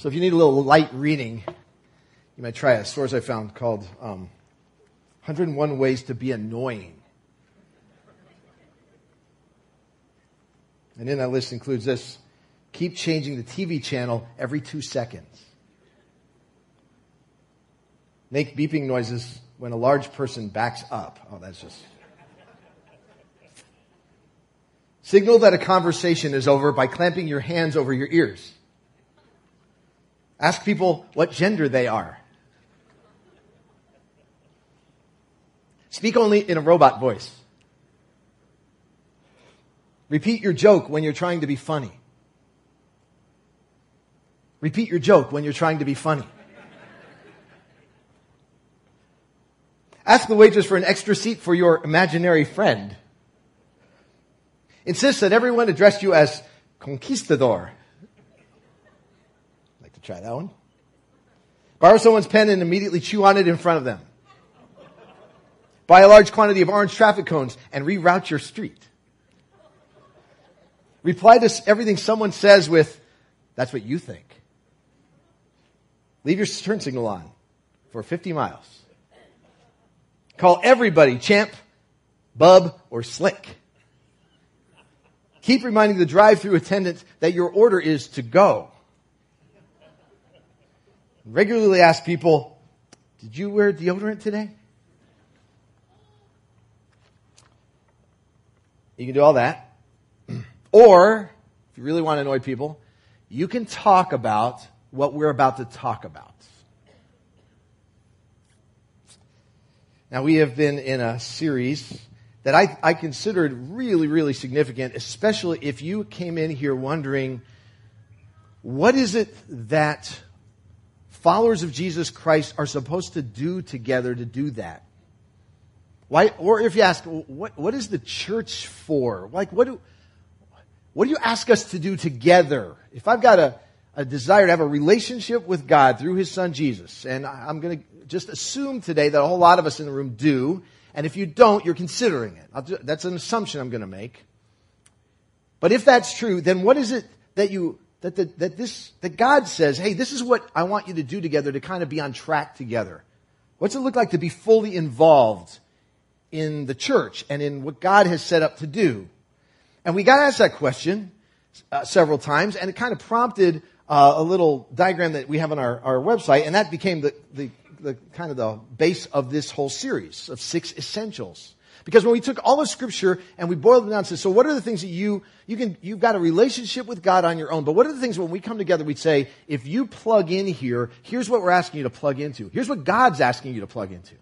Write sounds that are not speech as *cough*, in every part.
So if you need a little light reading, you might try a source I found called um, 101 Ways to Be Annoying. And in that list includes this keep changing the TV channel every two seconds. Make beeping noises when a large person backs up. Oh, that's just. Signal that a conversation is over by clamping your hands over your ears. Ask people what gender they are. Speak only in a robot voice. Repeat your joke when you're trying to be funny. Repeat your joke when you're trying to be funny. Ask the waitress for an extra seat for your imaginary friend. Insist that everyone address you as conquistador try that one. Borrow someone's pen and immediately chew on it in front of them. Buy a large quantity of orange traffic cones and reroute your street. Reply to everything someone says with, that's what you think. Leave your turn signal on for 50 miles. Call everybody champ, bub, or slick. Keep reminding the drive-through attendant that your order is to go regularly ask people, Did you wear deodorant today? You can do all that. *clears throat* Or, if you really want to annoy people, you can talk about what we're about to talk about. Now, we have been in a series that I, I considered really, really significant, especially if you came in here wondering, what is it that followers of Jesus Christ are supposed to do together to do that. Why, or if you ask, what, what is the church for? Like, what do, what do you ask us to do together? If I've got a, a desire to have a relationship with God through His Son Jesus, and I'm going to just assume today that a whole lot of us in the room do, and if you don't, you're considering it. that's an assumption I'm going to make. But if that's true, then what is it that you that, the, that, this, that God says, hey, this is what I want you to do together to kind of be on track together. What's it look like to be fully involved in the church and in what God has set up to do? And we got asked that question uh, several times, and it kind of prompted uh, a little diagram that we have on our, our website, and that became the, the, the kind of the base of this whole series of six essentials. Because when we took all of scripture and we boiled it down and said, so what are the things that you, you can, you've got a relationship with God on your own, but what are the things when we come together, we'd say, if you plug in here, here's what we're asking you to plug into. Here's what God's asking you to plug into.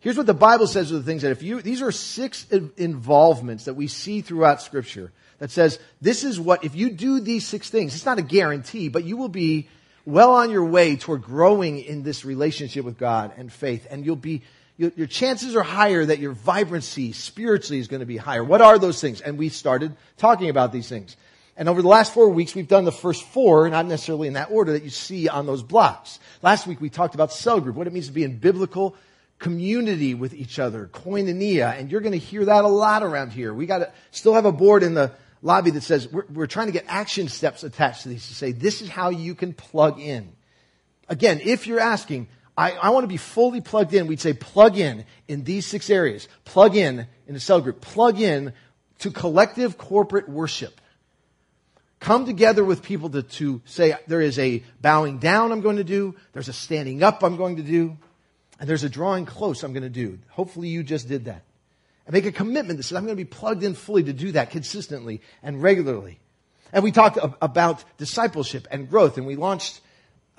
Here's what the Bible says are the things that if you, these are six involvements that we see throughout scripture that says, this is what, if you do these six things, it's not a guarantee, but you will be well on your way toward growing in this relationship with God and faith, and you'll be your chances are higher that your vibrancy spiritually is going to be higher. What are those things? And we started talking about these things. And over the last four weeks, we've done the first four, not necessarily in that order that you see on those blocks. Last week, we talked about cell group, what it means to be in biblical community with each other, koinonia, and you're going to hear that a lot around here. We got to still have a board in the lobby that says we're, we're trying to get action steps attached to these to say this is how you can plug in. Again, if you're asking, I, I want to be fully plugged in. We'd say plug in in these six areas. Plug in in a cell group. Plug in to collective corporate worship. Come together with people to, to say there is a bowing down I'm going to do. There's a standing up I'm going to do. And there's a drawing close I'm going to do. Hopefully you just did that. And make a commitment that says I'm going to be plugged in fully to do that consistently and regularly. And we talked about discipleship and growth and we launched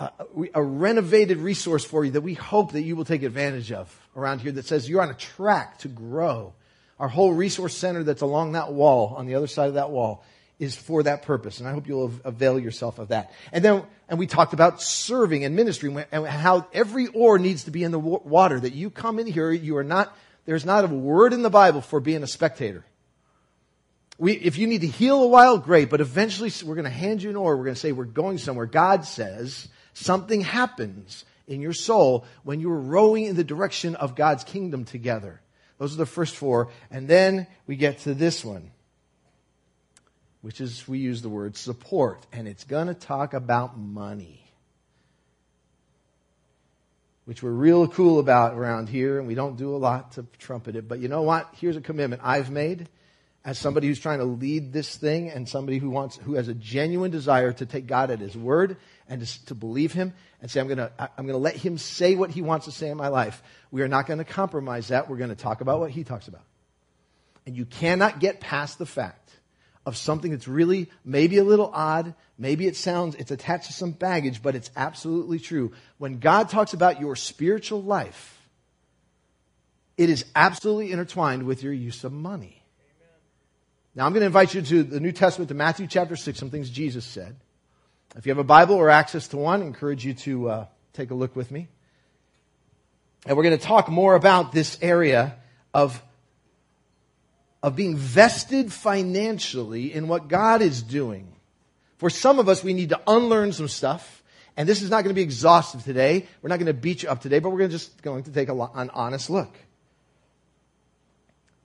Uh, a renovated resource for you that we hope that you will take advantage of around here that says you're on a track to grow. Our whole resource center that's along that wall, on the other side of that wall, is for that purpose. And I hope you'll avail yourself of that. And then, and we talked about serving and ministry and how every oar needs to be in the water, that you come in here, you are not, there's not a word in the Bible for being a spectator. We, if you need to heal a while, great, but eventually we're going to hand you an oar. We're going to say we're going somewhere. God says, Something happens in your soul when you're rowing in the direction of God's kingdom together. Those are the first four. And then we get to this one, which is we use the word support. And it's going to talk about money. which we're real cool about around here, and we don't do a lot to trumpet it. But you know what? Here's a commitment I've made as somebody who's trying to lead this thing and somebody who wants, who has a genuine desire to take God at His word and to, to believe Him and say, I'm going to, I'm going to let Him say what He wants to say in my life. We are not going to compromise that. We're going to talk about what He talks about. And you cannot get past the fact of something that's really maybe a little odd, maybe it sounds, it's attached to some baggage, but it's absolutely true. When God talks about your spiritual life, it is absolutely intertwined with your use of money. Now, I'm going to invite you to the New Testament, to Matthew chapter 6, some things Jesus said. If you have a Bible or access to one, I encourage you to uh, take a look with me. And we're going to talk more about this area of, of being vested financially in what God is doing. For some of us, we need to unlearn some stuff. And this is not going to be exhaustive today. We're not going to beat you up today, but we're just going to take a, an honest look.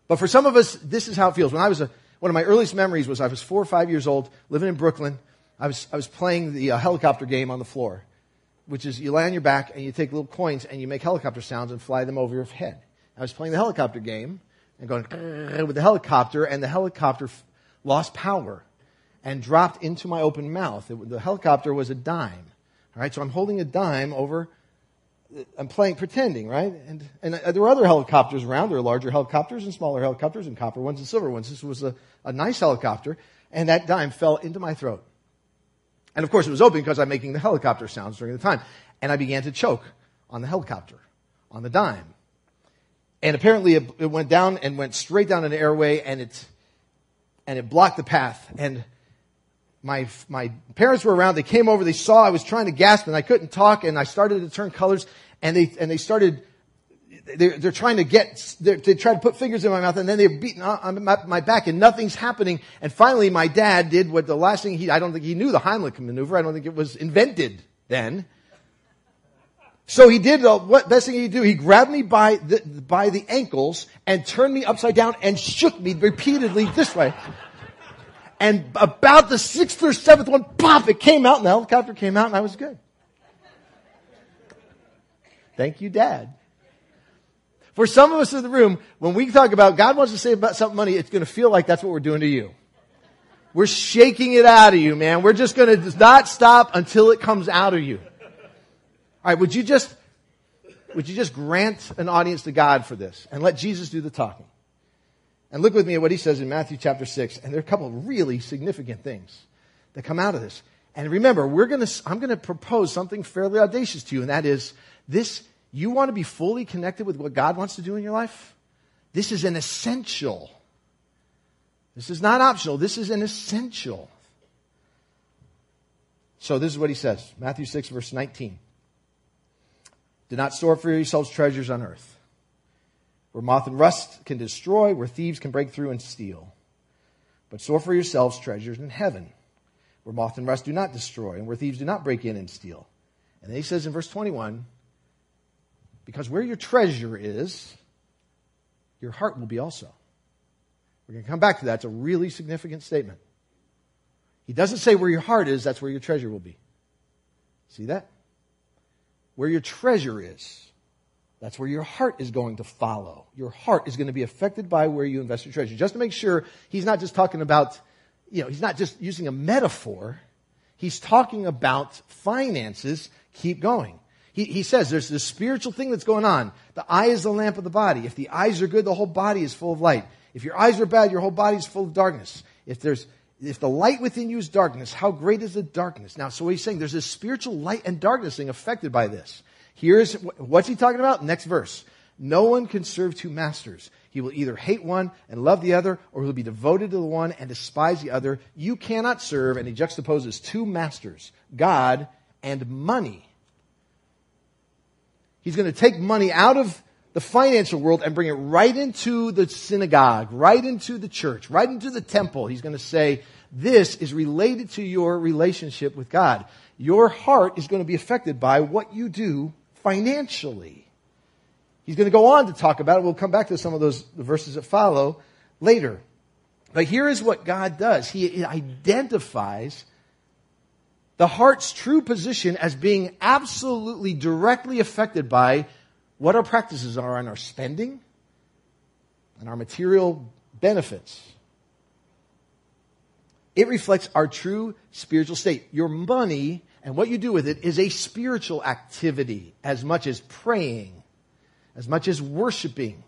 But for some of us, this is how it feels. When I was a one of my earliest memories was I was four or five years old, living in Brooklyn. I was, I was playing the uh, helicopter game on the floor, which is you lay on your back and you take little coins and you make helicopter sounds and fly them over your head. I was playing the helicopter game and going with the helicopter, and the helicopter f- lost power and dropped into my open mouth. It, the helicopter was a dime. All right, so I'm holding a dime over I'm playing, pretending, right? And, and there were other helicopters around. There were larger helicopters and smaller helicopters and copper ones and silver ones. This was a, a nice helicopter, and that dime fell into my throat. And of course, it was open because I'm making the helicopter sounds during the time. And I began to choke on the helicopter, on the dime. And apparently it, it went down and went straight down an airway and it, and it blocked the path. And my, my parents were around. They came over. They saw I was trying to gasp and I couldn't talk and I started to turn colors and they, and they started, they're, they're trying to get, they tried to put fingers in my mouth and then they're beating on my, my, back and nothing's happening. And finally my dad did what the last thing he, I don't think he knew the Heimlich maneuver. I don't think it was invented then. So he did the what best thing he could do. He grabbed me by the, by the ankles and turned me upside down and shook me repeatedly this way. And about the sixth or seventh one, pop, it came out and the helicopter came out and I was good. Thank you, Dad. For some of us in the room, when we talk about God wants to save about something money, it's going to feel like that's what we're doing to you. We're shaking it out of you, man. We're just going to not stop until it comes out of you. All right, would you just, would you just grant an audience to God for this and let Jesus do the talking? And look with me at what he says in Matthew chapter 6. And there are a couple of really significant things that come out of this. And remember, we're gonna, I'm going to propose something fairly audacious to you, and that is this you want to be fully connected with what God wants to do in your life? This is an essential. This is not optional. This is an essential. So this is what he says Matthew 6, verse 19. Do not store for yourselves treasures on earth where moth and rust can destroy, where thieves can break through and steal. But store for yourselves treasures in heaven, where moth and rust do not destroy, and where thieves do not break in and steal. And then he says in verse 21 because where your treasure is, your heart will be also. We're going to come back to that. It's a really significant statement. He doesn't say where your heart is, that's where your treasure will be. See that? Where your treasure is. That's where your heart is going to follow. Your heart is going to be affected by where you invest your treasure. Just to make sure he's not just talking about, you know, he's not just using a metaphor. He's talking about finances. Keep going. He, he says there's this spiritual thing that's going on. The eye is the lamp of the body. If the eyes are good, the whole body is full of light. If your eyes are bad, your whole body is full of darkness. If there's if the light within you is darkness, how great is the darkness? Now, so he's saying there's this spiritual light and darkness thing affected by this. Here's what's he talking about? Next verse. No one can serve two masters. He will either hate one and love the other, or he'll be devoted to the one and despise the other. You cannot serve, and he juxtaposes two masters, God and money. He's going to take money out of the financial world and bring it right into the synagogue, right into the church, right into the temple. He's going to say, this is related to your relationship with God. Your heart is going to be affected by what you do financially. He's going to go on to talk about it. We'll come back to some of those verses that follow later. But here is what God does He identifies the heart's true position as being absolutely directly affected by what our practices are on our spending and our material benefits. It reflects our true spiritual state. Your money and what you do with it is a spiritual activity as much as praying, as much as worshiping,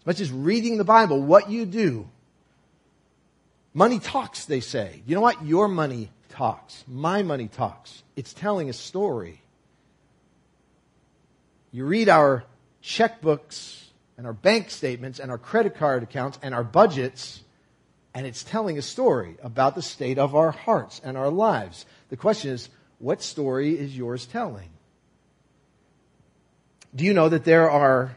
as much as reading the Bible. What you do. Money talks, they say. You know what? Your money talks. My money talks. It's telling a story. You read our checkbooks and our bank statements and our credit card accounts and our budgets, and it's telling a story about the state of our hearts and our lives. The question is, what story is yours telling? Do you know that there are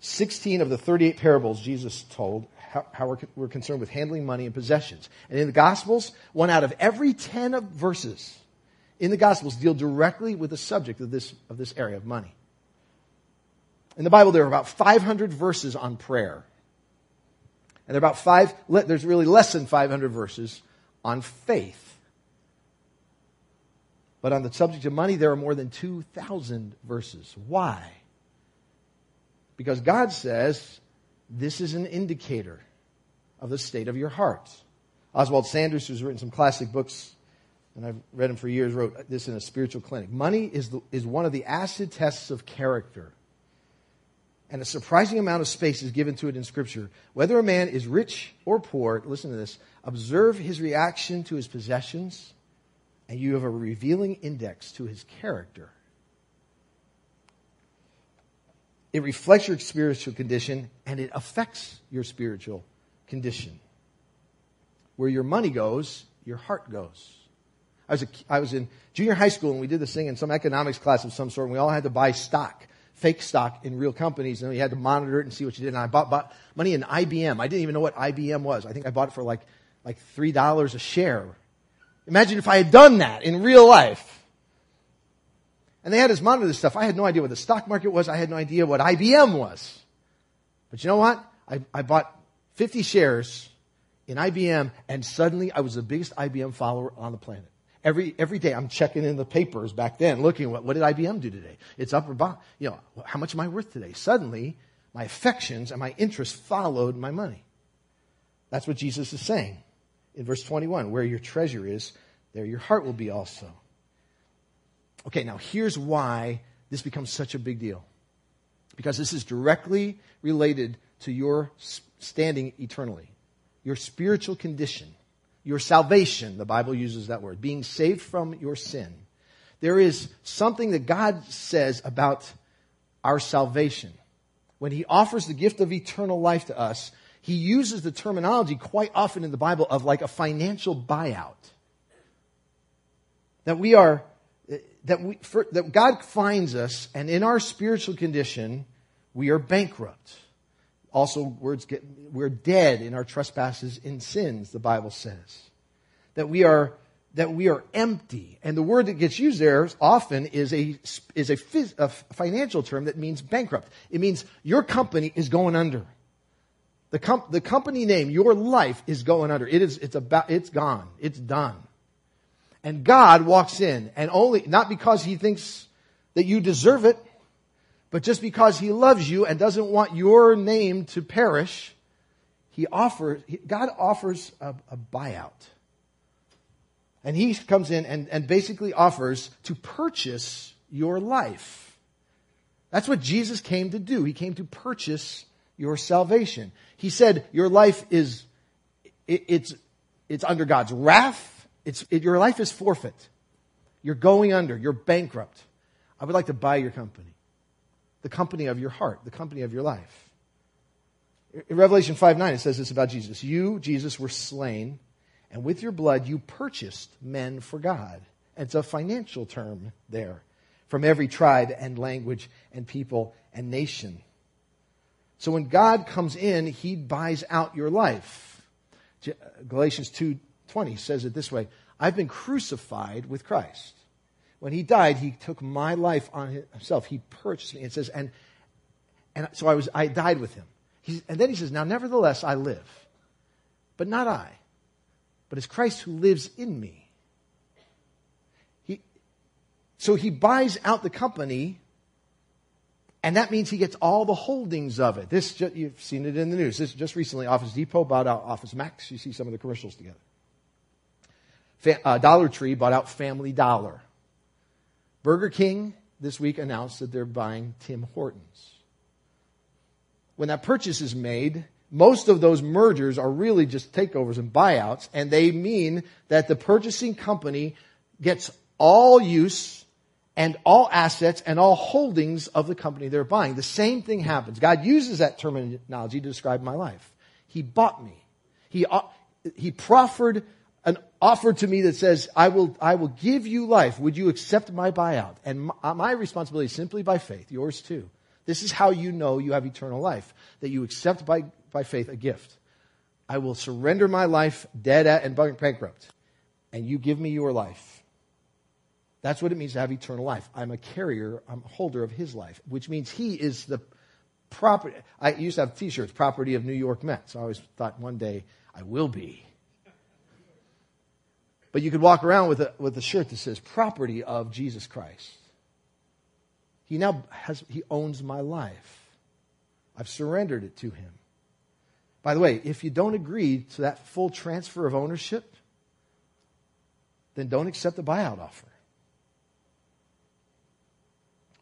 16 of the 38 parables Jesus told how, how we're, we're, concerned with handling money and possessions. And in the Gospels, one out of every 10 of verses in the Gospels deal directly with the subject of this, of this area of money. In the Bible, there are about 500 verses on prayer. And there are about five, there's really less than 500 verses on faith. But on the subject of money, there are more than 2,000 verses. Why? Because God says this is an indicator of the state of your heart. Oswald Sanders, who's written some classic books, and I've read him for years, wrote this in a spiritual clinic. Money is, the, is one of the acid tests of character. And a surprising amount of space is given to it in Scripture. Whether a man is rich or poor, listen to this, observe his reaction to his possessions, and you have a revealing index to his character. It reflects your spiritual condition and it affects your spiritual condition. Where your money goes, your heart goes. I was, a, I was in junior high school and we did this thing in some economics class of some sort and we all had to buy stock, fake stock in real companies and we had to monitor it and see what you did. And I bought, bought money in IBM. I didn't even know what IBM was. I think I bought it for like, like $3 a share. Imagine if I had done that in real life. And they had us monitor this stuff. I had no idea what the stock market was. I had no idea what IBM was. But you know what? I, I bought 50 shares in IBM, and suddenly I was the biggest IBM follower on the planet. Every, every day I'm checking in the papers back then, looking what, what did IBM do today? It's up or down. You know, how much am I worth today? Suddenly, my affections and my interests followed my money. That's what Jesus is saying in verse 21. Where your treasure is, there your heart will be also. Okay, now here's why this becomes such a big deal. Because this is directly related to your standing eternally, your spiritual condition, your salvation. The Bible uses that word, being saved from your sin. There is something that God says about our salvation. When He offers the gift of eternal life to us, He uses the terminology quite often in the Bible of like a financial buyout. That we are that, we, for, that God finds us, and in our spiritual condition, we are bankrupt. Also, words get, we're dead in our trespasses and sins, the Bible says. That we are, that we are empty. And the word that gets used there often is a, is a, phys, a financial term that means bankrupt. It means your company is going under. The, com- the company name, your life is going under. It is, it's about, it's gone. It's done. And God walks in and only, not because he thinks that you deserve it, but just because he loves you and doesn't want your name to perish, he offers, God offers a, a buyout. And he comes in and, and basically offers to purchase your life. That's what Jesus came to do. He came to purchase your salvation. He said your life is, it, it's, it's under God's wrath it's, it, your life is forfeit. You're going under. You're bankrupt. I would like to buy your company. The company of your heart, the company of your life. In Revelation 5 9, it says this about Jesus. You, Jesus, were slain, and with your blood you purchased men for God. And it's a financial term there from every tribe and language and people and nation. So when God comes in, he buys out your life. Galatians 2 20 says it this way I've been crucified with Christ. When he died, he took my life on himself. He purchased me. It says, and, and so I was, I died with him. He, and then he says, now nevertheless I live, but not I, but it's Christ who lives in me. He, So he buys out the company, and that means he gets all the holdings of it. This you've seen it in the news. This just recently, Office Depot bought out Office Max. You see some of the commercials together. Uh, Dollar Tree bought out Family Dollar. Burger King this week announced that they're buying Tim Hortons. When that purchase is made, most of those mergers are really just takeovers and buyouts, and they mean that the purchasing company gets all use and all assets and all holdings of the company they're buying. The same thing happens. God uses that terminology to describe my life. He bought me. He, uh, he proffered an offer to me that says, I will, I will give you life. Would you accept my buyout? And my, uh, my responsibility is simply by faith, yours too. This is how you know you have eternal life, that you accept by, by faith a gift. I will surrender my life dead at and bankrupt, and you give me your life. That's what it means to have eternal life. I'm a carrier, I'm a holder of his life, which means he is the property. I used to have t shirts, property of New York Mets. I always thought one day I will be. But you could walk around with a, with a shirt that says property of Jesus Christ. He now has, he owns my life. I've surrendered it to him. By the way, if you don't agree to that full transfer of ownership, then don't accept the buyout offer.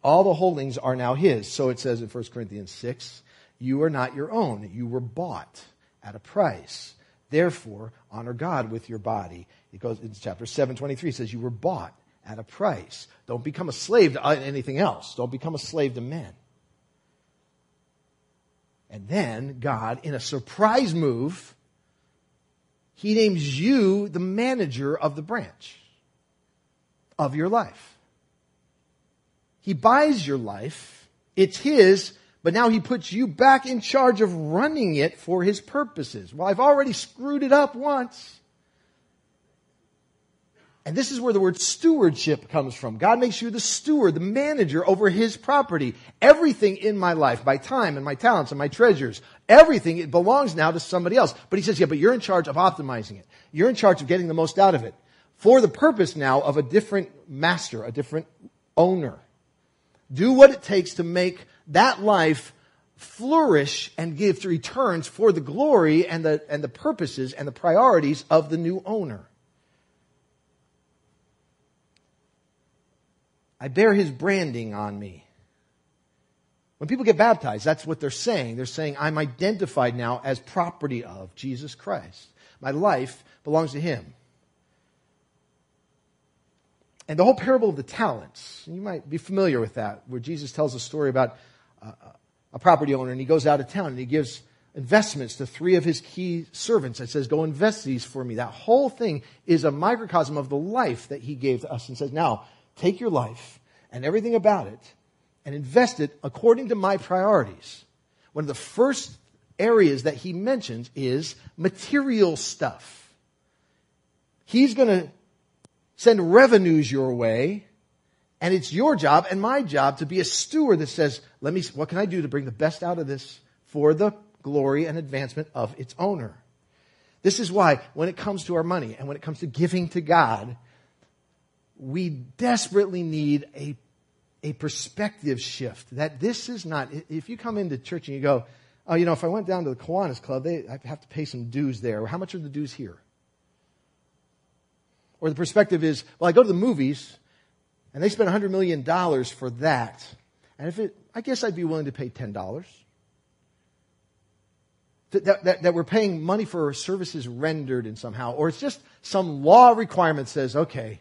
All the holdings are now his. So it says in 1 Corinthians 6, you are not your own. You were bought at a price. Therefore, honor God with your body. It goes in chapter 7, 23, says, You were bought at a price. Don't become a slave to uh, anything else. Don't become a slave to men. And then God, in a surprise move, he names you the manager of the branch of your life. He buys your life. It's his, but now he puts you back in charge of running it for his purposes. Well, I've already screwed it up once. And this is where the word stewardship comes from. God makes you the steward, the manager over his property. Everything in my life, my time and my talents and my treasures, everything, it belongs now to somebody else. But he says, yeah, but you're in charge of optimizing it. You're in charge of getting the most out of it for the purpose now of a different master, a different owner. Do what it takes to make that life flourish and give returns for the glory and the, and the purposes and the priorities of the new owner. I bear his branding on me. When people get baptized, that's what they're saying. They're saying, I'm identified now as property of Jesus Christ. My life belongs to him. And the whole parable of the talents, you might be familiar with that, where Jesus tells a story about a property owner and he goes out of town and he gives investments to three of his key servants and says, Go invest these for me. That whole thing is a microcosm of the life that he gave to us and says, Now, take your life and everything about it and invest it according to my priorities. One of the first areas that he mentions is material stuff. He's going to send revenues your way, and it's your job and my job to be a steward that says, let me, what can I do to bring the best out of this for the glory and advancement of its owner? This is why when it comes to our money and when it comes to giving to God, we desperately need a, a perspective shift that this is not, if you come into church and you go, oh, you know, if I went down to the Kiwanis Club, they, I have to pay some dues there. How much are the dues here? Or the perspective is, well, I go to the movies and they spend $100 million for that. And if it, I guess I'd be willing to pay $10. That, that, that, we're paying money for services rendered in somehow, or it's just some law requirement says, okay,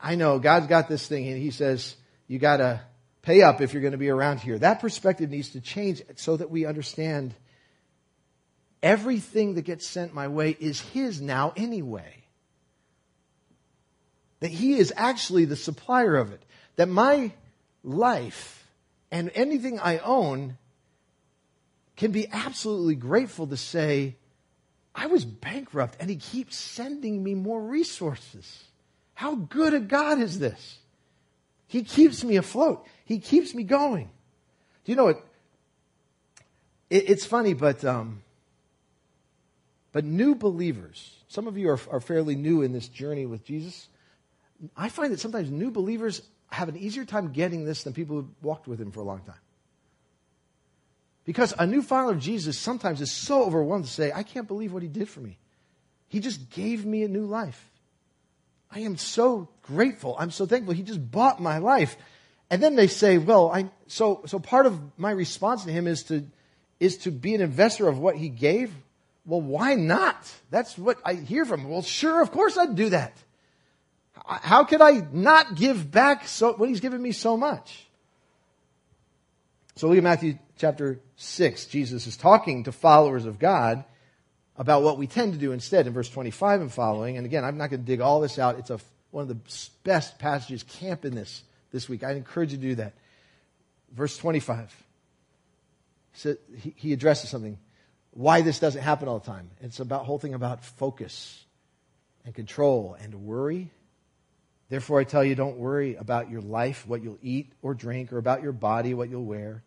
I know God's got this thing and he says, you gotta pay up if you're to be around here. That perspective needs to change so that we understand everything that gets sent my way is his now anyway. That He is actually the supplier of it. That my life and anything I own can be absolutely grateful to say, I was bankrupt and He keeps sending me more resources. How good a God is this? He keeps me afloat. He keeps me going. Do you know what? It, it's funny, but um, but new believers. Some of you are, are fairly new in this journey with Jesus. I find that sometimes new believers, have an easier time getting this than people who've walked with him for a long time. Because a new follower of Jesus sometimes is so overwhelmed to say, I can't believe what he did for me. He just gave me a new life. I am so grateful. I'm so thankful. He just bought my life. And then they say, well, I, so, so part of my response to him is to, is to be an investor of what he gave. Well, why not? That's what I hear from him. Well, sure, of course I'd do that. How could I not give back so, when he's given me so much? So look at Matthew chapter 6. Jesus is talking to followers of God about what we tend to do instead in verse 25 and following. And again, I'm not going to dig all this out. It's a, one of the best passages. Camp in this this week. I encourage you to do that. Verse 25. So he, he addresses something. Why this doesn't happen all the time. It's about whole thing about focus and control and worry. Therefore, I tell you, don't worry about your life, what you'll eat or drink, or about your body, what you'll wear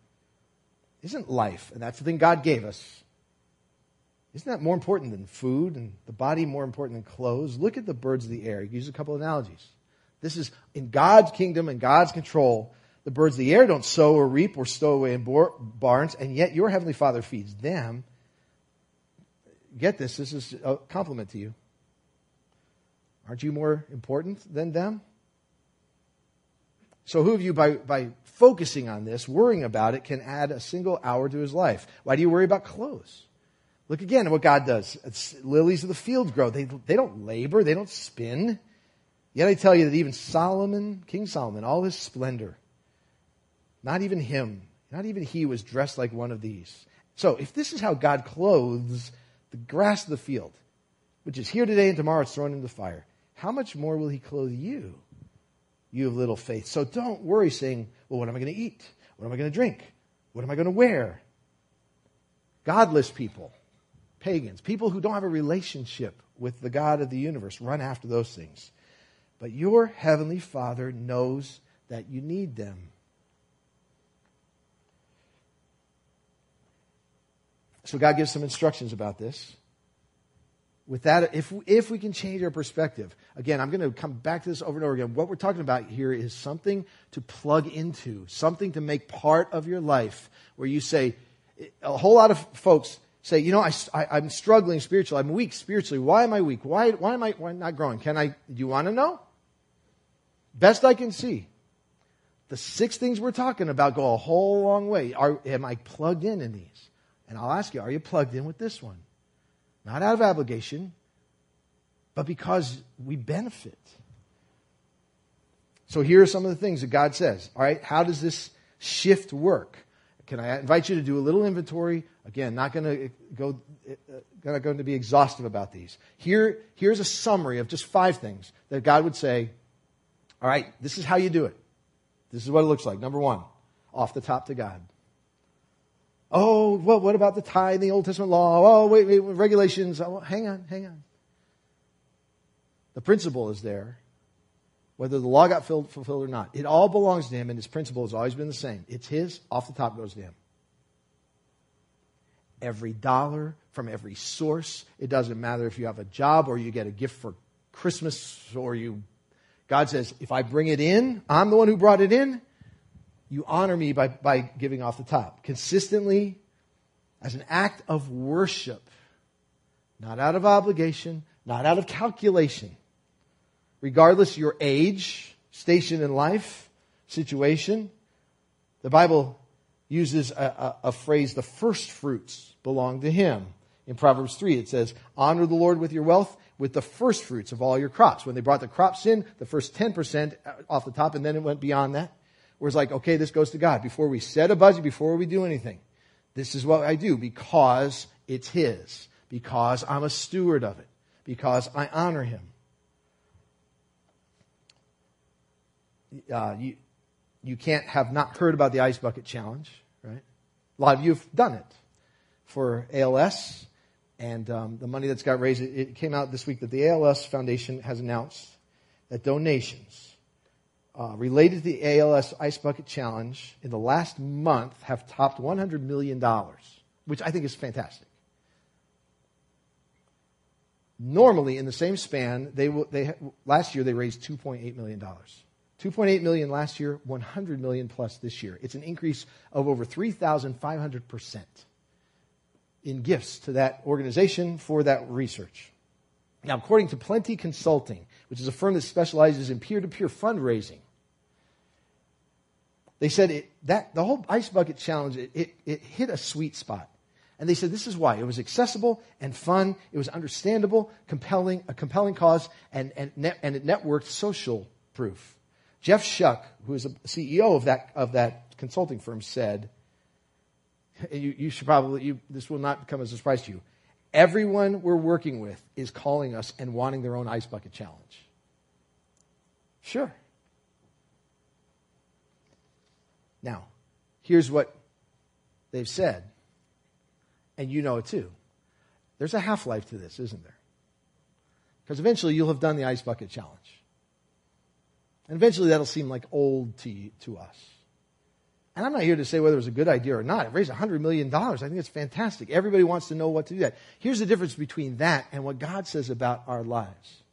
isn't life, and that's the thing God gave us. Isn't that more important than food and the body more important than clothes? Look at the birds of the air. Use a couple of analogies. This is in God's kingdom and God's control. The birds of the air don't sow or reap or stow away in barns, and yet your heavenly Father feeds them. Get this, this is a compliment to you. Aren't you more important than them? So, who of you, by, by focusing on this, worrying about it, can add a single hour to his life? Why do you worry about clothes? Look again at what God does. It's lilies of the field grow. They, they don't labor, they don't spin. Yet I tell you that even Solomon, King Solomon, all his splendor, not even him, not even he was dressed like one of these. So, if this is how God clothes the grass of the field, which is here today and tomorrow it's thrown into the fire, how much more will he clothe you? you of little faith. So don't worry saying, well, what am I going to eat? What am I going to drink? What am I going to wear? Godless people, pagans, people who don't have a relationship with the God of the universe run after those things. But your heavenly Father knows that you need them. So God gives some instructions about this with that, if, if we can change our perspective, again, I'm going to come back to this over and over again. What we're talking about here is something to plug into, something to make part of your life where you say, a whole lot of folks say, you know, I, I, am struggling spiritually. I'm weak spiritually. Why am I weak? Why, why am I why not growing? Can I, do you want to know? Best I can see. The six things we're talking about go a whole long way. Are, am I plugged in in these? And I'll ask you, are you plugged in with this one? Not out of obligation, but because we benefit. So here are some of the things that God says. All right, how does this shift work? Can I invite you to do a little inventory? Again, not going to go, not going to be exhaustive about these. Here, here's a summary of just five things that God would say. All right, this is how you do it. This is what it looks like. Number one, off the top to God. Oh, well, what about the tithe, in the Old Testament law? Oh, wait, wait, regulations. Oh, hang on, hang on. The principle is there, whether the law got fulfilled or not. It all belongs to him, and his principle has always been the same. It's his, off the top goes to him. Every dollar from every source. It doesn't matter if you have a job or you get a gift for Christmas or you. God says, if I bring it in, I'm the one who brought it in you honor me by, by giving off the top. Consistently, as an act of worship, not out of obligation, not out of calculation. Regardless your age, station in life, situation, the Bible uses a, a, a phrase, the first fruits belong to Him. In Proverbs 3, it says, Honor the Lord with your wealth, with the first fruits of all your crops. When they brought the crops in, the first 10% off the top, and then it went beyond that where it's like, okay, this goes to God. Before we set a budget, before we do anything, this is what I do because it's His, because I'm a steward of it, because I honor Him. Uh, you, you can't have not heard about the Ice Bucket Challenge, right? A lot of you have done it for ALS and um, the money that's got raised. It, it came out this week that the ALS Foundation has announced that donations uh, related to the ALS Ice Bucket Challenge in the last month have topped $100 million, which I think is fantastic. Normally, in the same span, they, they last year they raised $2.8 million. 2.8 million last year, 100 million plus this year. It's an increase of over 3,500% in gifts to that organization for that research. Now, according to Plenty Consulting, which is a firm that specializes in peer to peer fundraising, they said it, that the whole ice bucket challenge it, it, it hit a sweet spot. And they said this is why. It was accessible and fun. It was understandable, compelling, a compelling cause, and, and, net, and it networked social proof. Jeff Shuck, who is a CEO of that, of that consulting firm, said, you, you should probably, you, this will not come as a surprise to you. Everyone we're working with is calling us and wanting their own ice bucket challenge. Sure. Now, here's what they've said, and you know it too. There's a half life to this, isn't there? Because eventually you'll have done the ice bucket challenge. And eventually that'll seem like old to, you, to us. And I'm not here to say whether it was a good idea or not. It raised $100 million. I think it's fantastic. Everybody wants to know what to do that. Here's the difference between that and what God says about our lives.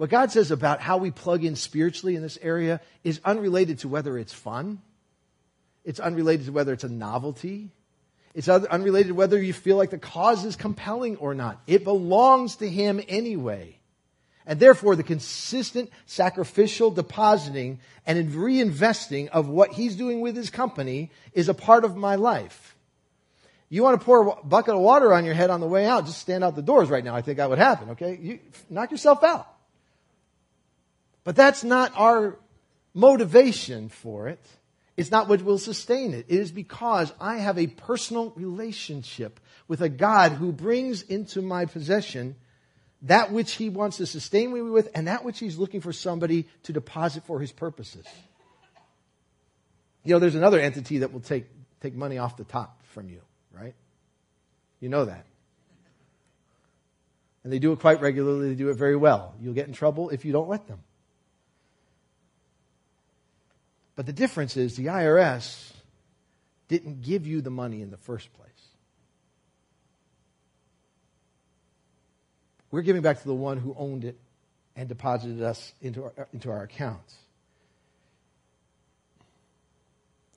What God says about how we plug in spiritually in this area is unrelated to whether it's fun. It's unrelated to whether it's a novelty. It's unrelated to whether you feel like the cause is compelling or not. It belongs to Him anyway. And therefore, the consistent sacrificial depositing and reinvesting of what he's doing with his company is a part of my life. You want to pour a bucket of water on your head on the way out, just stand out the doors right now. I think that would happen, okay? You knock yourself out. But that's not our motivation for it. It's not what will sustain it. It is because I have a personal relationship with a God who brings into my possession that which he wants to sustain me with, and that which he's looking for somebody to deposit for his purposes. You know, there's another entity that will take, take money off the top from you, right? You know that. And they do it quite regularly, they do it very well. You'll get in trouble if you don't let them. But the difference is the IRS didn't give you the money in the first place. We're giving back to the one who owned it and deposited us into our, into our accounts.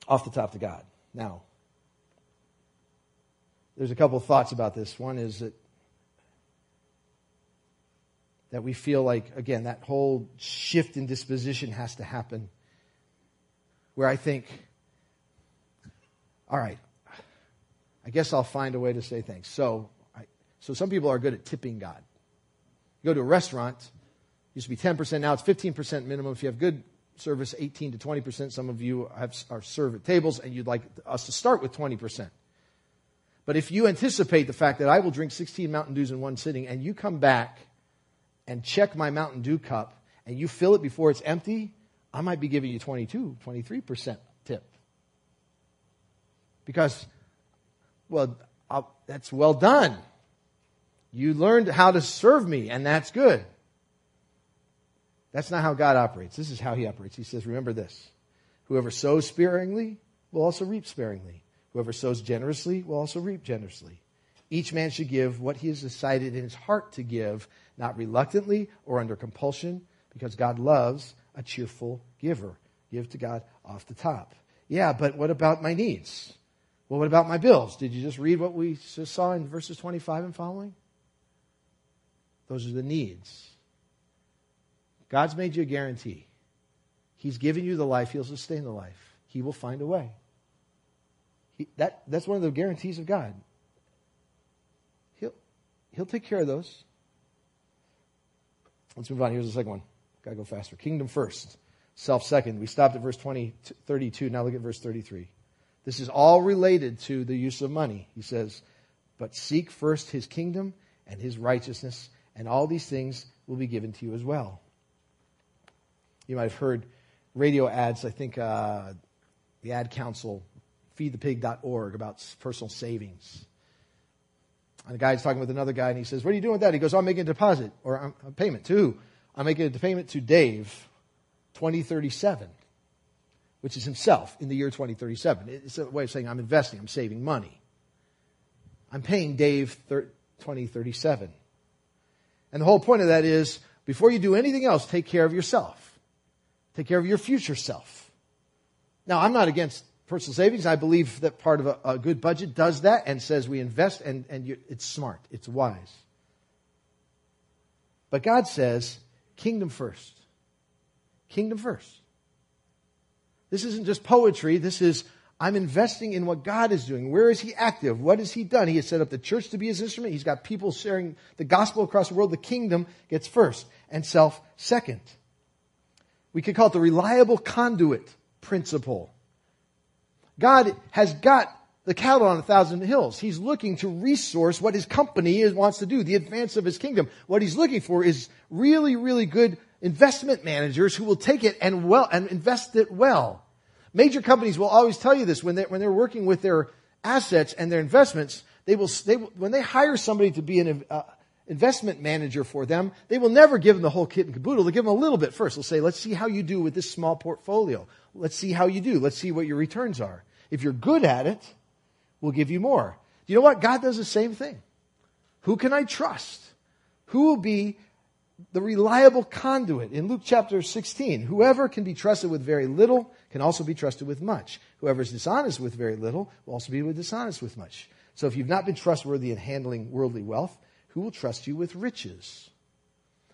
Off the top to God. Now, there's a couple of thoughts about this. One is that that we feel like again that whole shift in disposition has to happen where I think all right I guess I'll find a way to say thanks. So I, so some people are good at tipping God. You go to a restaurant, used to be 10%, now it's 15% minimum. If you have good service, 18 to 20%. Some of you have, are served at tables and you'd like us to start with 20%. But if you anticipate the fact that I will drink 16 Mountain Dews in one sitting and you come back and check my Mountain Dew cup and you fill it before it's empty, I might be giving you 22, 23% tip. Because, well, I'll, that's well done. You learned how to serve me, and that's good. That's not how God operates. This is how He operates. He says, Remember this whoever sows sparingly will also reap sparingly. Whoever sows generously will also reap generously. Each man should give what he has decided in his heart to give, not reluctantly or under compulsion, because God loves a cheerful giver. Give to God off the top. Yeah, but what about my needs? Well, what about my bills? Did you just read what we just saw in verses 25 and following? Those are the needs. God's made you a guarantee. He's given you the life, He'll sustain the life. He will find a way. He, that, that's one of the guarantees of God. He'll, he'll take care of those. Let's move on. Here's the second one. Gotta go faster. Kingdom first, self second. We stopped at verse 20, 32. Now look at verse 33. This is all related to the use of money. He says, But seek first his kingdom and his righteousness, and all these things will be given to you as well. You might have heard radio ads, I think uh, the ad council, feedthepig.org, about personal savings. And the guy's talking with another guy, and he says, What are you doing with that? He goes, oh, I'm making a deposit or a payment to who? I'm making a payment to Dave 2037, which is himself in the year 2037. It's a way of saying I'm investing, I'm saving money. I'm paying Dave 2037. And the whole point of that is before you do anything else, take care of yourself. Take care of your future self. Now, I'm not against personal savings. I believe that part of a, a good budget does that and says we invest and, and you, it's smart, it's wise. But God says, kingdom first. Kingdom first. This isn't just poetry. This is, I'm investing in what God is doing. Where is He active? What has He done? He has set up the church to be His instrument. He's got people sharing the gospel across the world. The kingdom gets first and self second. We could call it the reliable conduit principle. God has got the cattle on a thousand hills. He's looking to resource what his company is, wants to do, the advance of his kingdom. What he's looking for is really, really good investment managers who will take it and well, and invest it well. Major companies will always tell you this when they when they're working with their assets and their investments. They will, they, when they hire somebody to be an uh, investment manager for them, they will never give them the whole kit and caboodle. They'll give them a little bit first. They'll say, let's see how you do with this small portfolio. Let's see how you do. Let's see what your returns are. If you're good at it, we'll give you more. Do you know what? God does the same thing. Who can I trust? Who will be the reliable conduit? In Luke chapter 16, whoever can be trusted with very little can also be trusted with much. Whoever is dishonest with very little will also be dishonest with much. So if you've not been trustworthy in handling worldly wealth, who will trust you with riches?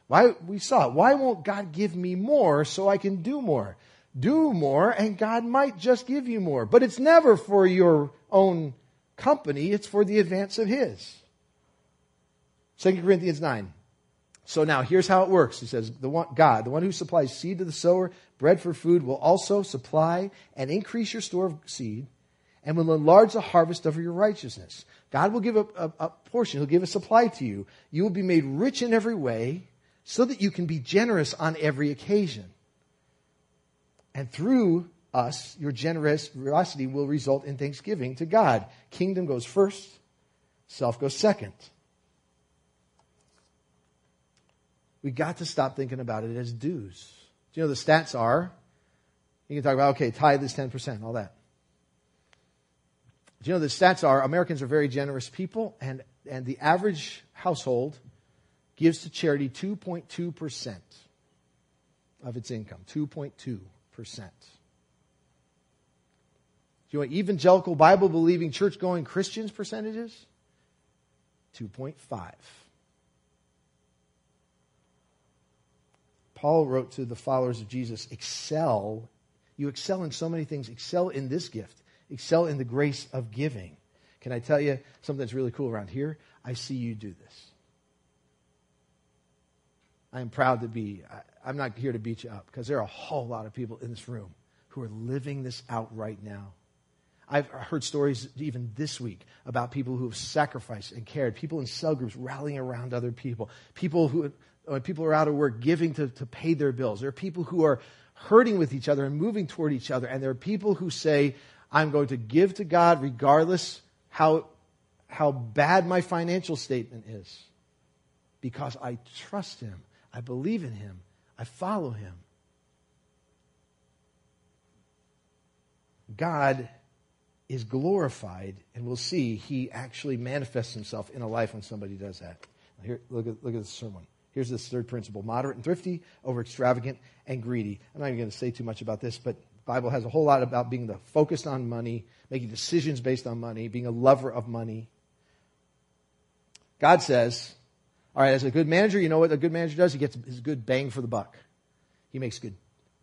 Why, we saw it. Why won't God give me more so I can do more? do more and God might just give you more. But it's never for your own company, it's for the advance of His. 2 Corinthians 9. So now here's how it works. He says, the one, God, the one who supplies seed to the sower, bread for food, will also supply and increase your store of seed and will enlarge the harvest of your righteousness. God will give a, a, a portion. He'll give a supply to you. You will be made rich in every way so that you can be generous on every occasion. And through us, your generosity will result in thanksgiving to God. Kingdom goes first, self goes second. We got to stop thinking about it as dues. Do you know the stats are? You can talk about, okay, tithe is 10%, all that. Do you know the stats are Americans are very generous people, and, and the average household gives to charity 2.2% of its income. 2.2. Do you want evangelical Bible believing church going Christians percentages? 2.5. Paul wrote to the followers of Jesus, excel. You excel in so many things. Excel in this gift. Excel in the grace of giving. Can I tell you something that's really cool around here? I see you do this. I am proud to be, I, am not here to beat you up because there are a whole lot of people in this room who are living this out right now. I've heard stories even this week about people who have sacrificed and cared, people in cell groups rallying around other people, people who, when people are out of work, giving to, to pay their bills. There are people who are hurting with each other and moving toward each other. And there are people who say, I'm going to give to God regardless how, how bad my financial statement is because I trust Him. I believe in him. I follow him. God is glorified, and we'll see he actually manifests himself in a life when somebody does that. Here, look at, look at this sermon. Here's this third principle moderate and thrifty, over extravagant and greedy. I'm not even going to say too much about this, but Bible has a whole lot about being the focused on money, making decisions based on money, being a lover of money. God says, all right, as a good manager, you know what a good manager does? He gets his good bang for the buck. He makes good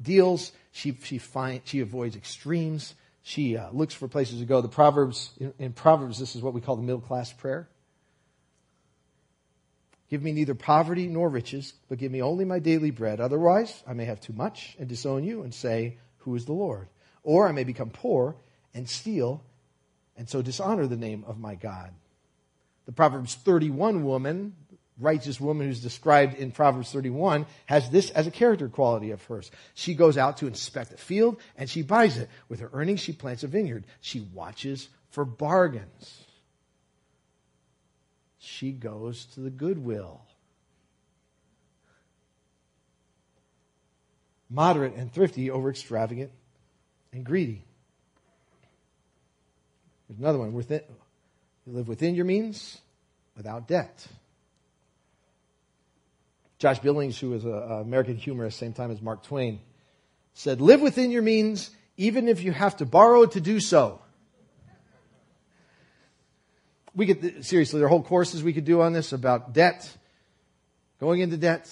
deals. She, she, find, she avoids extremes. She uh, looks for places to go. The Proverbs, in, in Proverbs, this is what we call the middle class prayer. Give me neither poverty nor riches, but give me only my daily bread. Otherwise, I may have too much and disown you and say, Who is the Lord? Or I may become poor and steal and so dishonor the name of my God. The Proverbs 31 woman righteous woman who's described in Proverbs 31 has this as a character quality of hers. She goes out to inspect a field and she buys it. With her earnings, she plants a vineyard. She watches for bargains. She goes to the goodwill. Moderate and thrifty over extravagant and greedy. There's another one. Within, you live within your means without debt. Josh Billings, who was an American humorist, the same time as Mark Twain, said, live within your means, even if you have to borrow to do so. We could, seriously, there are whole courses we could do on this about debt, going into debt,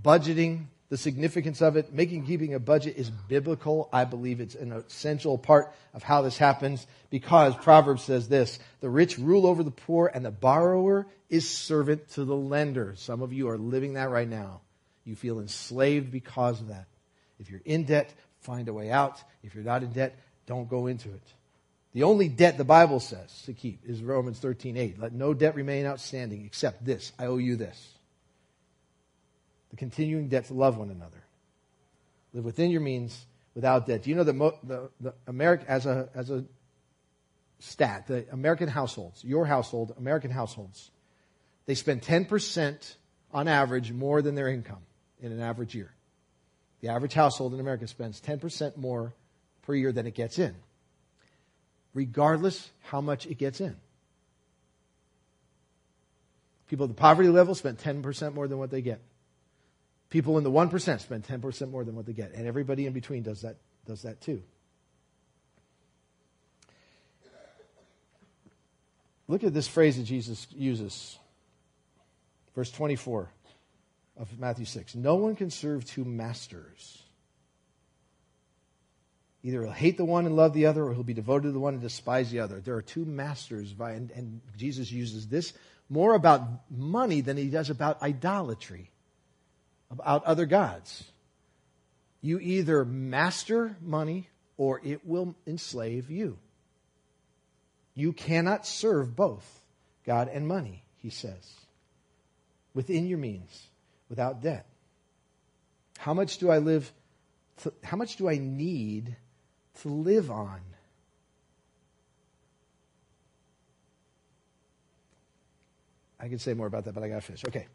budgeting, the significance of it. Making keeping a budget is biblical. I believe it's an essential part of how this happens because Proverbs says this the rich rule over the poor, and the borrower is servant to the lender. Some of you are living that right now. You feel enslaved because of that. If you're in debt, find a way out. If you're not in debt, don't go into it. The only debt the Bible says to keep is Romans 13:8. Let no debt remain outstanding except this. I owe you this the continuing debt to love one another. Live within your means without debt. Do you know that mo- the, the American, as a, as a stat, the American households, your household, American households, they spend 10% on average more than their income in an average year. The average household in America spends 10% more per year than it gets in, regardless how much it gets in. People at the poverty level spend 10% more than what they get. People in the 1% spend 10% more than what they get, and everybody in between does that, does that too. Look at this phrase that Jesus uses. Verse 24 of Matthew 6. No one can serve two masters. Either he'll hate the one and love the other, or he'll be devoted to the one and despise the other. There are two masters, and, and Jesus uses this more about money than he does about idolatry about other gods. You either master money or it will enslave you. You cannot serve both God and money, he says, within your means, without debt. How much do I live? To, how much do I need to live on? I can say more about that, but I got to finish. Okay.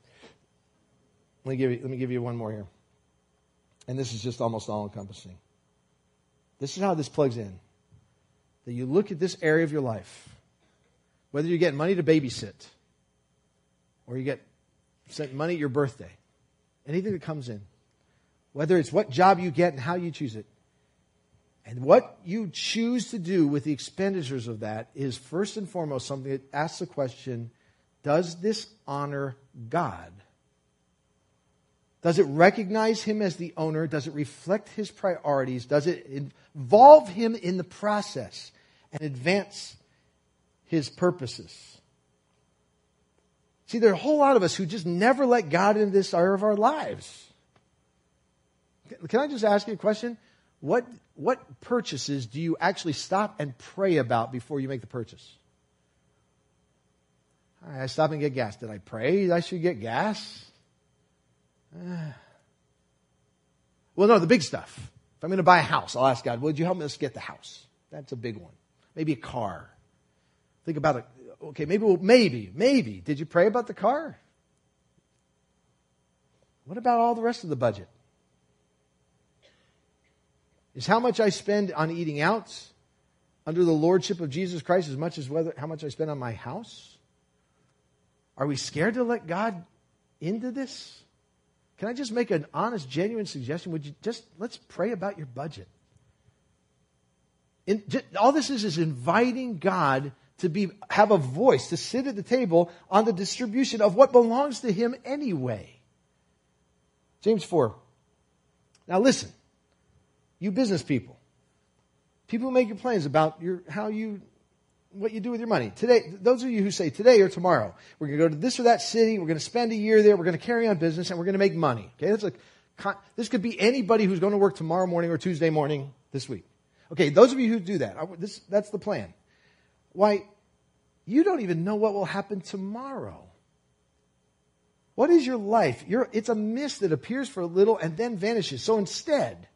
Let me give you, let me give you one more here. And this is just almost all encompassing. This is how this plugs in. That you look at this area of your life, whether you get money to babysit, or you get sent money at your birthday, anything that comes in, whether it's what job you get and how you choose it, and what you choose to do with the expenditures of that is first and foremost something that asks the question Does this honor God? Does it recognize him as the owner? Does it reflect his priorities? Does it involve him in the process and advance his purposes? See, there are a whole lot of us who just never let God into this area of our lives. Can I just ask you a question? What, what purchases do you actually stop and pray about before you make the purchase? I stop and get gas. Did I pray I should get gas? *sighs* well, no, the big stuff. If I'm going to buy a house, I'll ask God, would you help us get the house? That's a big one. Maybe a car. Think about it. Okay, maybe, maybe, maybe. Did you pray about the car? What about all the rest of the budget? Is how much I spend on eating out under the lordship of Jesus Christ as much as whether, how much I spend on my house? Are we scared to let God into this? Can I just make an honest, genuine suggestion? Would you just let's pray about your budget? Just, all this is is inviting God to be have a voice to sit at the table on the distribution of what belongs to Him anyway. James four. Now listen, you business people, people who make your plans about your how you what you do with your money. Today, those of you who say today or tomorrow, we're going to go to this or that city, we're going to spend a year there, we're going to carry on business, and we're going to make money. Okay, that's a, this could be anybody who's going to work tomorrow morning or Tuesday morning this week. Okay, those of you who do that, this, that's the plan. Why, you don't even know what will happen tomorrow. What is your life? You're, it's a mist that appears for a little and then vanishes. So instead,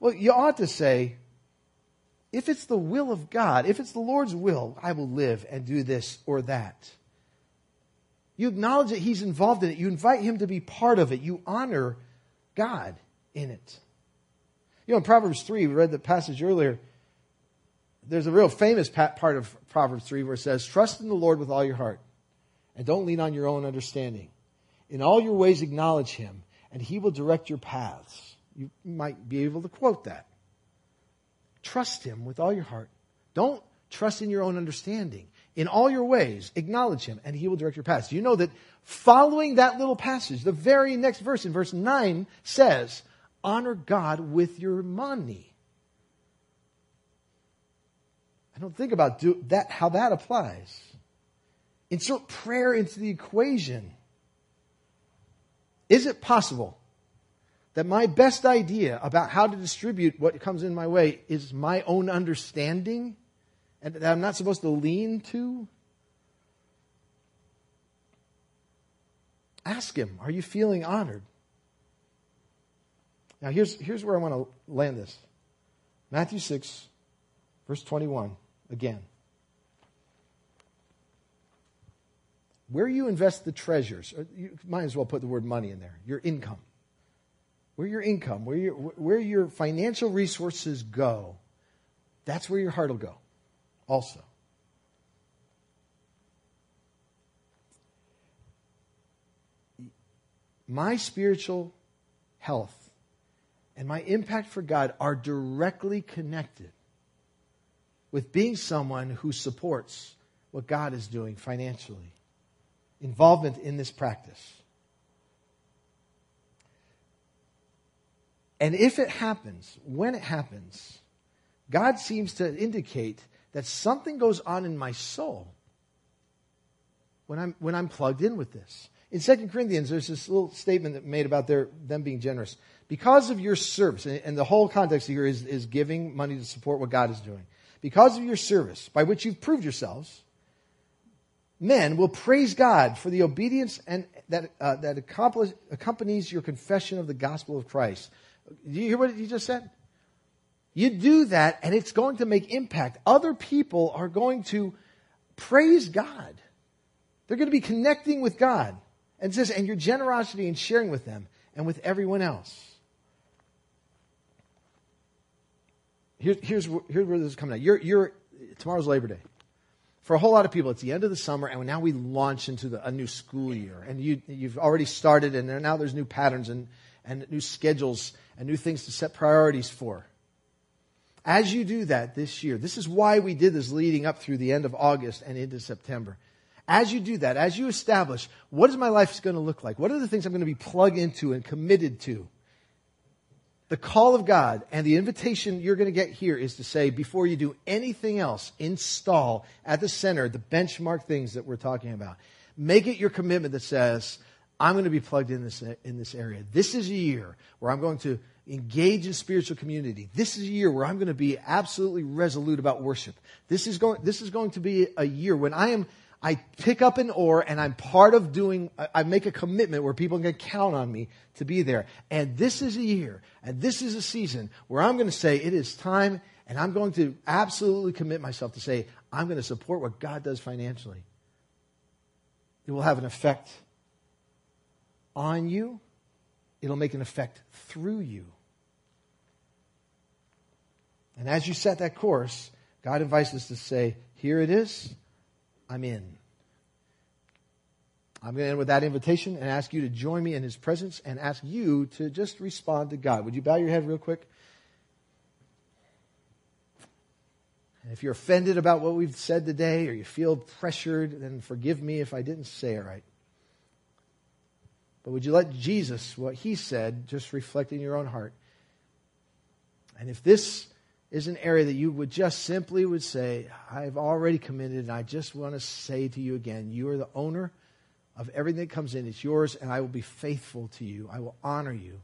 well, you ought to say, if it's the will of God, if it's the Lord's will, I will live and do this or that. You acknowledge that He's involved in it. You invite Him to be part of it. You honor God in it. You know, in Proverbs 3, we read the passage earlier. There's a real famous part of Proverbs 3 where it says, Trust in the Lord with all your heart, and don't lean on your own understanding. In all your ways, acknowledge Him, and He will direct your paths. you might be able to quote that. Trust Him with all your heart. Don't trust in your own understanding. In all your ways, acknowledge Him, and He will direct your paths. You know that following that little passage, the very next verse in verse 9 says, Honor God with your money. I don't think about do, that, how that applies. Insert prayer into the equation. Is it possible that my best idea about how to distribute what comes in my way is my own understanding and that I'm not supposed to lean to? Ask him, are you feeling honored? Now, here's, here's where I want to land this Matthew 6, verse 21, again. Where you invest the treasures, uh, you might as well put the word money in there, your income. Where your income, where your, where your financial resources go, that's where your heart will go also. My spiritual health and my impact for God are directly connected with being someone who supports what God is doing financially involvement in this practice. And if it happens, when it happens, God seems to indicate that something goes on in my soul when I'm, when I'm plugged in with this. In 2 Corinthians, there's this little statement that made about their, them being generous. Because of your service, and, and the whole context here is, is giving money to support what God is doing. Because of your service, by which you've proved yourselves, men will praise God for the obedience and that, uh, that accompanies your confession of the gospel of Christ. Do you hear what he just said? You do that, and it's going to make impact. Other people are going to praise God. They're going to be connecting with God. And says, and your generosity and sharing with them and with everyone else. Here, here's, here's where this is coming out. You're, you're, tomorrow's Labor Day for a whole lot of people, it's the end of the summer, and now we launch into the, a new school year. And you, you've already started, and now there's new patterns and, and new schedules and new things to set priorities for. As you do that this year, this is why we did this leading up through the end of August and into September. As you do that, as you establish what is my life going to look like, what are the things I'm going to be plugged into and committed to, the call of God and the invitation you're going to get here is to say, before you do anything else, install at the center the benchmark things that we're talking about. Make it your commitment that says, I'm going to be plugged in this, in this area. This is a year where I'm going to engage in spiritual community. This is a year where I'm going to be absolutely resolute about worship. This is going, this is going to be a year when I am I pick up an oar and I'm part of doing, I make a commitment where people can count on me to be there. And this is a year and this is a season where I'm going to say it is time and I'm going to absolutely commit myself to say, I'm going to support what God does financially. It will have an effect on you, it'll make an effect through you. And as you set that course, God invites us to say, Here it is. I'm in. I'm going to end with that invitation and ask you to join me in his presence and ask you to just respond to God. Would you bow your head real quick? And if you're offended about what we've said today or you feel pressured, then forgive me if I didn't say it right. But would you let Jesus, what he said, just reflect in your own heart? And if this is an area that you would just simply would say, I've already committed, and I just want to say to you again, you are the owner of everything that comes in. It's yours, and I will be faithful to you. I will honor you.